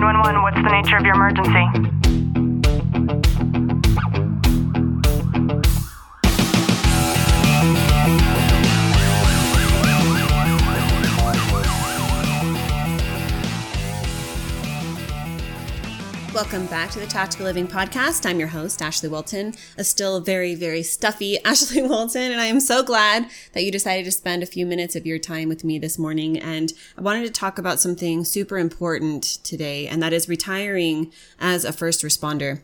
911, what's the nature of your emergency? Welcome back to the Tactical Living Podcast. I'm your host, Ashley Walton, a still very, very stuffy Ashley Walton. and I am so glad that you decided to spend a few minutes of your time with me this morning. And I wanted to talk about something super important today, and that is retiring as a first responder.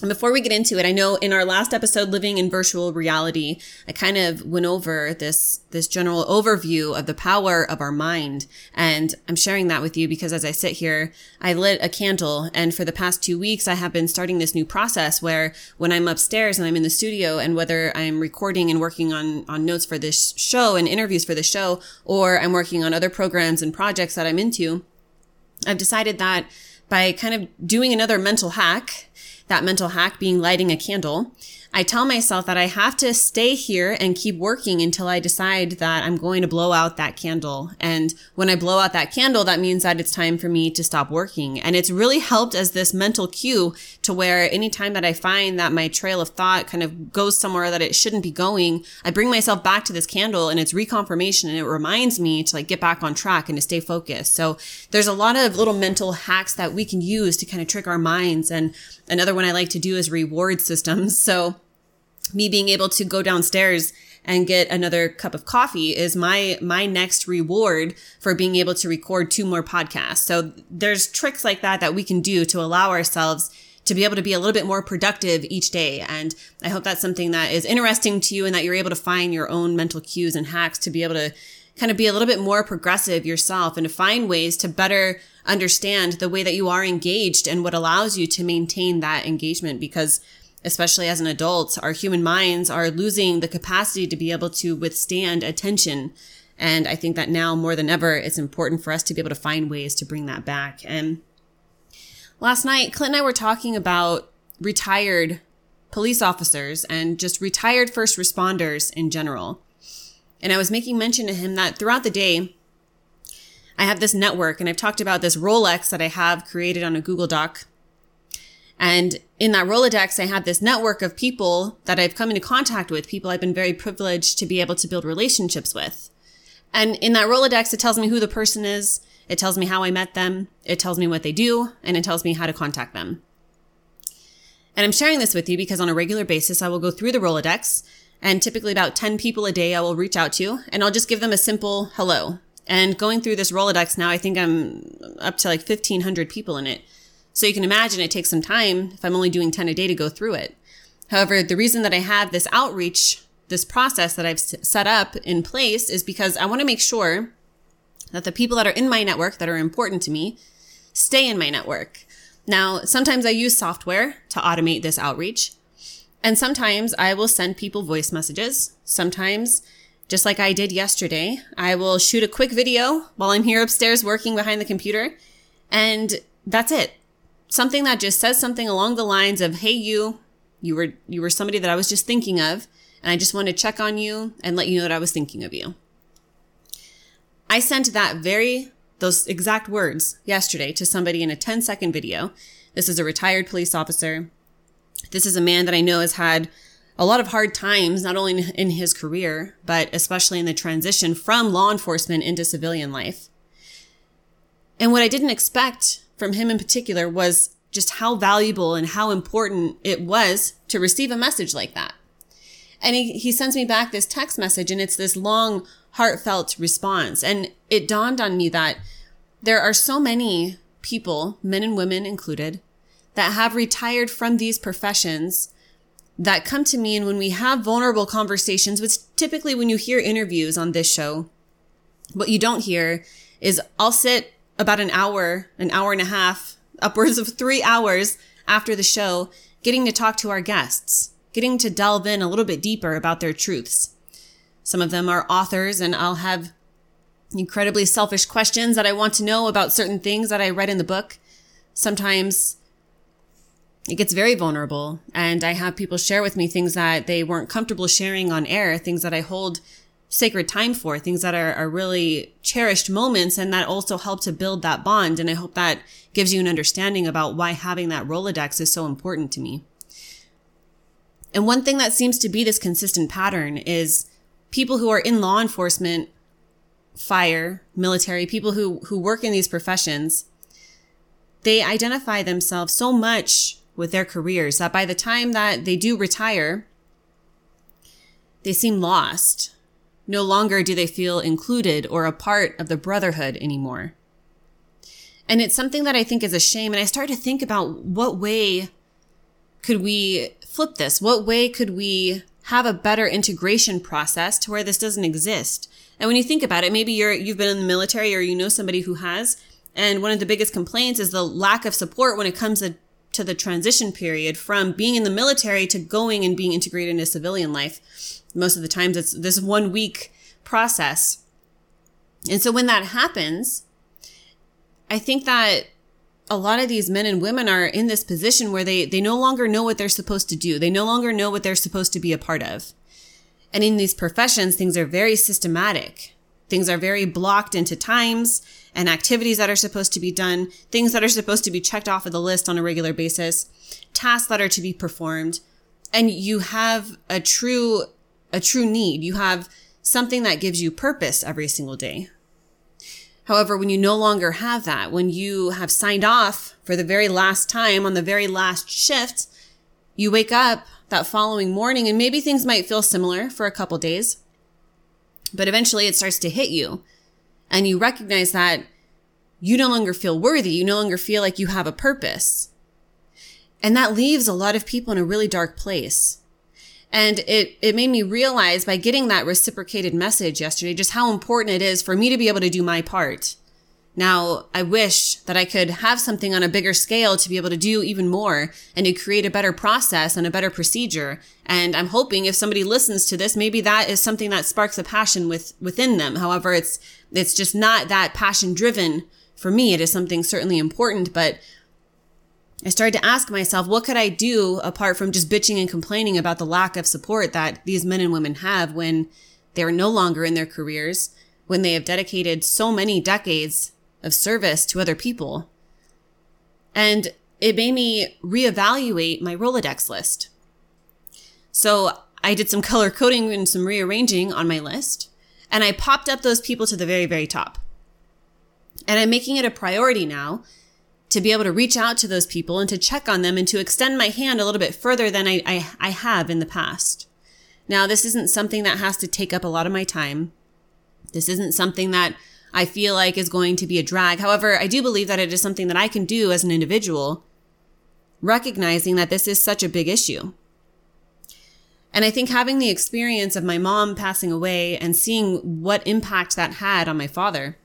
And before we get into it, I know in our last episode, Living in Virtual Reality, I kind of went over this, this general overview of the power of our mind. And I'm sharing that with you because as I sit here, I lit a candle. And for the past two weeks, I have been starting this new process where when I'm upstairs and I'm in the studio and whether I'm recording and working on, on notes for this show and interviews for the show, or I'm working on other programs and projects that I'm into, I've decided that by kind of doing another mental hack, that mental hack being lighting a candle, I tell myself that I have to stay here and keep working until I decide that I'm going to blow out that candle. And when I blow out that candle, that means that it's time for me to stop working. And it's really helped as this mental cue to where anytime that I find that my trail of thought kind of goes somewhere that it shouldn't be going, I bring myself back to this candle and it's reconfirmation and it reminds me to like get back on track and to stay focused. So there's a lot of little mental hacks that we can use to kind of trick our minds. And another one I like to do is reward systems. So me being able to go downstairs and get another cup of coffee is my my next reward for being able to record two more podcasts. So there's tricks like that that we can do to allow ourselves to be able to be a little bit more productive each day. And I hope that's something that is interesting to you and that you're able to find your own mental cues and hacks to be able to kind of be a little bit more progressive yourself and to find ways to better understand the way that you are engaged and what allows you to maintain that engagement because especially as an adult, our human minds are losing the capacity to be able to withstand attention. And I think that now more than ever, it's important for us to be able to find ways to bring that back. And last night, Clint and I were talking about retired police officers and just retired first responders in general. And I was making mention to him that throughout the day, I have this network and I've talked about this Rolodex that I have created on a Google Doc and in that Rolodex, I have this network of people that I've come into contact with, people I've been very privileged to be able to build relationships with. And in that Rolodex, it tells me who the person is. It tells me how I met them. It tells me what they do and it tells me how to contact them. And I'm sharing this with you because on a regular basis, I will go through the Rolodex and typically about 10 people a day I will reach out to and I'll just give them a simple hello. And going through this Rolodex now, I think I'm up to like 1500 people in it. So you can imagine it takes some time if I'm only doing 10 a day to go through it. However, the reason that I have this outreach, this process that I've set up in place is because I want to make sure that the people that are in my network that are important to me stay in my network. Now, sometimes I use software to automate this outreach. And sometimes I will send people voice messages. Sometimes, just like I did yesterday, I will shoot a quick video while I'm here upstairs working behind the computer. And that's it something that just says something along the lines of, Hey, you, you were, you were somebody that I was just thinking of. And I just want to check on you and let you know that I was thinking of you. I sent that very, those exact words yesterday to somebody in a 10 second video. This is a retired police officer. This is a man that I know has had a lot of hard times, not only in his career, but especially in the transition from law enforcement into civilian life. And what I didn't expect from him in particular was just how valuable and how important it was to receive a message like that. And he, he sends me back this text message and it's this long, heartfelt response. And it dawned on me that there are so many people, men and women included, that have retired from these professions that come to me. And when we have vulnerable conversations, which typically when you hear interviews on this show, what you don't hear is I'll sit about an hour, an hour and a half, upwards of three hours after the show, getting to talk to our guests, getting to delve in a little bit deeper about their truths. Some of them are authors and I'll have incredibly selfish questions that I want to know about certain things that I read in the book. Sometimes it gets very vulnerable and I have people share with me things that they weren't comfortable sharing on air, things that I hold sacred time for, things that are, are really cherished moments and that also help to build that bond. And I hope that gives you an understanding about why having that Rolodex is so important to me. And one thing that seems to be this consistent pattern is people who are in law enforcement, fire, military, people who, who work in these professions, they identify themselves so much with their careers that by the time that they do retire, they seem lost. No longer do they feel included or a part of the brotherhood anymore. And it's something that I think is a shame. And I start to think about what way could we flip this? What way could we have a better integration process to where this doesn't exist? And when you think about it, maybe you're, you've been in the military or you know somebody who has, and one of the biggest complaints is the lack of support when it comes to, to the transition period from being in the military to going and being integrated into civilian life most of the times it's this one week process. And so when that happens, I think that a lot of these men and women are in this position where they, they no longer know what they're supposed to do. They no longer know what they're supposed to be a part of. And in these professions, things are very systematic. Things are very blocked into times and activities that are supposed to be done, things that are supposed to be checked off of the list on a regular basis, tasks that are to be performed. And you have a true a true need. You have something that gives you purpose every single day. However, when you no longer have that, when you have signed off for the very last time on the very last shift, you wake up that following morning and maybe things might feel similar for a couple days, but eventually it starts to hit you and you recognize that you no longer feel worthy. You no longer feel like you have a purpose. And that leaves a lot of people in a really dark place. And it, it made me realize by getting that reciprocated message yesterday, just how important it is for me to be able to do my part. Now, I wish that I could have something on a bigger scale to be able to do even more and to create a better process and a better procedure. And I'm hoping if somebody listens to this, maybe that is something that sparks a passion with, within them. However, it's, it's just not that passion driven for me. It is something certainly important, but I started to ask myself, what could I do apart from just bitching and complaining about the lack of support that these men and women have when they're no longer in their careers, when they have dedicated so many decades of service to other people? And it made me reevaluate my Rolodex list. So I did some color coding and some rearranging on my list, and I popped up those people to the very, very top. And I'm making it a priority now to be able to reach out to those people and to check on them and to extend my hand a little bit further than I, I, I have in the past. Now, this isn't something that has to take up a lot of my time. This isn't something that I feel like is going to be a drag. However, I do believe that it is something that I can do as an individual, recognizing that this is such a big issue. And I think having the experience of my mom passing away and seeing what impact that had on my father,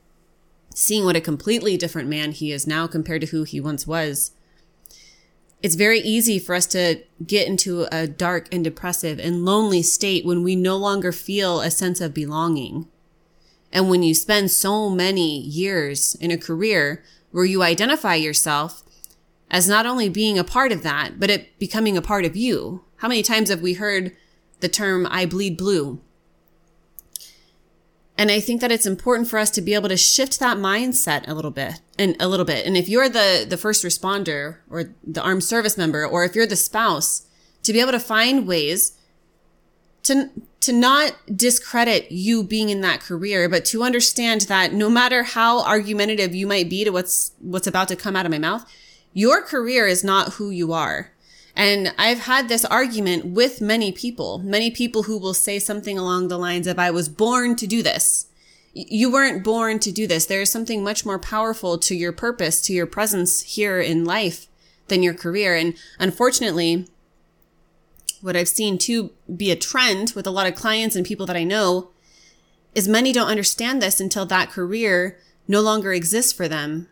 seeing what a completely different man he is now compared to who he once was. It's very easy for us to get into a dark and depressive and lonely state when we no longer feel a sense of belonging. And when you spend so many years in a career where you identify yourself as not only being a part of that, but it becoming a part of you. How many times have we heard the term I bleed blue? And I think that it's important for us to be able to shift that mindset a little bit and a little bit. And if you're the, the first responder or the armed service member, or if you're the spouse, to be able to find ways to, to not discredit you being in that career, but to understand that no matter how argumentative you might be to what's, what's about to come out of my mouth, your career is not who you are. And I've had this argument with many people, many people who will say something along the lines of, I was born to do this. You weren't born to do this. There is something much more powerful to your purpose, to your presence here in life than your career. And unfortunately, what I've seen to be a trend with a lot of clients and people that I know is many don't understand this until that career no longer exists for them.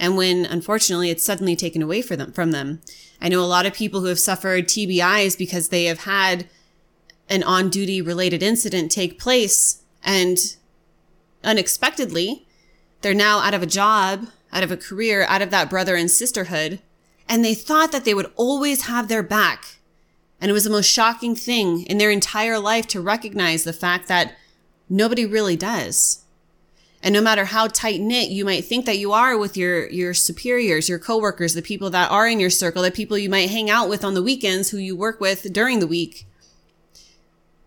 And when unfortunately it's suddenly taken away from them, from them. I know a lot of people who have suffered TBIs because they have had an on duty related incident take place and unexpectedly they're now out of a job, out of a career, out of that brother and sisterhood. And they thought that they would always have their back. And it was the most shocking thing in their entire life to recognize the fact that nobody really does. And no matter how tight knit you might think that you are with your, your superiors, your coworkers, the people that are in your circle, the people you might hang out with on the weekends who you work with during the week,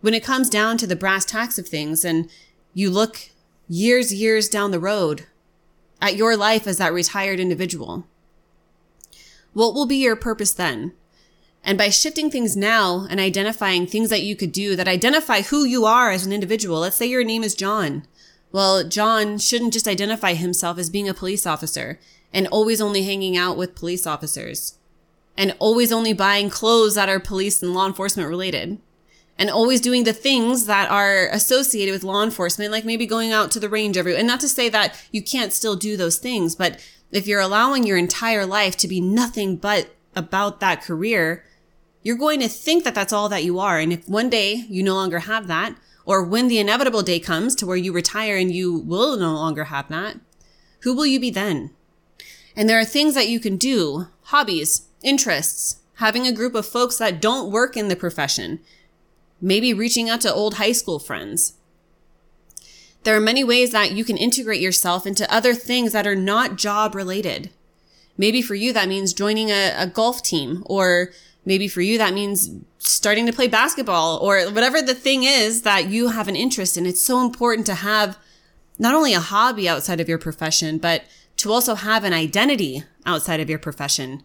when it comes down to the brass tacks of things and you look years, years down the road at your life as that retired individual, what will be your purpose then? And by shifting things now and identifying things that you could do that identify who you are as an individual, let's say your name is John. Well, John shouldn't just identify himself as being a police officer and always only hanging out with police officers and always only buying clothes that are police and law enforcement related and always doing the things that are associated with law enforcement, like maybe going out to the range every, and not to say that you can't still do those things, but if you're allowing your entire life to be nothing but about that career, you're going to think that that's all that you are. And if one day you no longer have that, or when the inevitable day comes to where you retire and you will no longer have that, who will you be then? And there are things that you can do, hobbies, interests, having a group of folks that don't work in the profession, maybe reaching out to old high school friends. There are many ways that you can integrate yourself into other things that are not job related. Maybe for you, that means joining a, a golf team, or maybe for you, that means starting to play basketball, or whatever the thing is that you have an interest in. It's so important to have not only a hobby outside of your profession, but to also have an identity outside of your profession.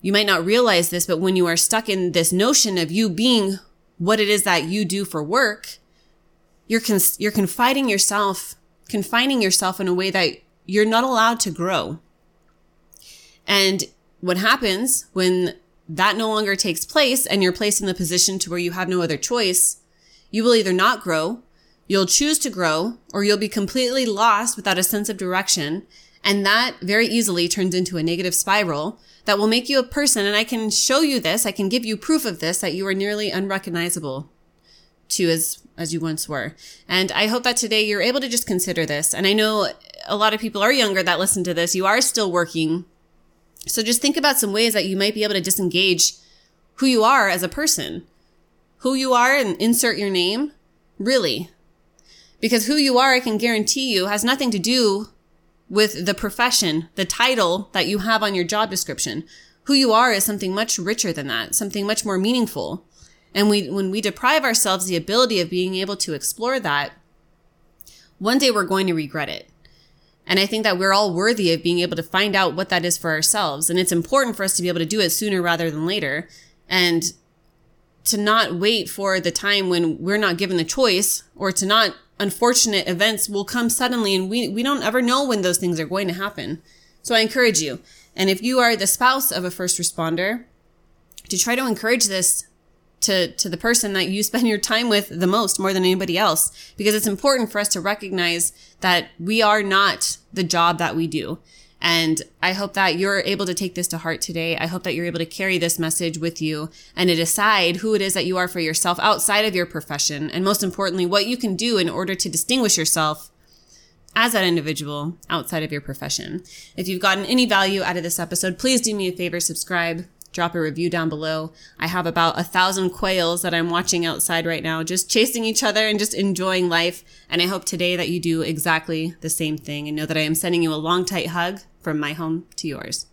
You might not realize this, but when you are stuck in this notion of you being what it is that you do for work, you're you're confiding yourself, confining yourself in a way that you're not allowed to grow. And what happens when that no longer takes place and you're placed in the position to where you have no other choice, you will either not grow, you'll choose to grow, or you'll be completely lost without a sense of direction. And that very easily turns into a negative spiral that will make you a person. And I can show you this. I can give you proof of this that you are nearly unrecognizable to as, as you once were. And I hope that today you're able to just consider this. And I know a lot of people are younger that listen to this. You are still working. So just think about some ways that you might be able to disengage who you are as a person, who you are and insert your name. Really. Because who you are, I can guarantee you has nothing to do with the profession, the title that you have on your job description. Who you are is something much richer than that, something much more meaningful. And we, when we deprive ourselves the ability of being able to explore that, one day we're going to regret it. And I think that we're all worthy of being able to find out what that is for ourselves. And it's important for us to be able to do it sooner rather than later. And to not wait for the time when we're not given the choice or to not unfortunate events will come suddenly and we, we don't ever know when those things are going to happen. So I encourage you. And if you are the spouse of a first responder, to try to encourage this to, to the person that you spend your time with the most more than anybody else, because it's important for us to recognize that we are not the job that we do. And I hope that you're able to take this to heart today. I hope that you're able to carry this message with you and to decide who it is that you are for yourself outside of your profession. And most importantly, what you can do in order to distinguish yourself as that individual outside of your profession. If you've gotten any value out of this episode, please do me a favor, subscribe, drop a review down below. I have about a thousand quails that I'm watching outside right now, just chasing each other and just enjoying life. And I hope today that you do exactly the same thing and know that I am sending you a long, tight hug from my home to yours.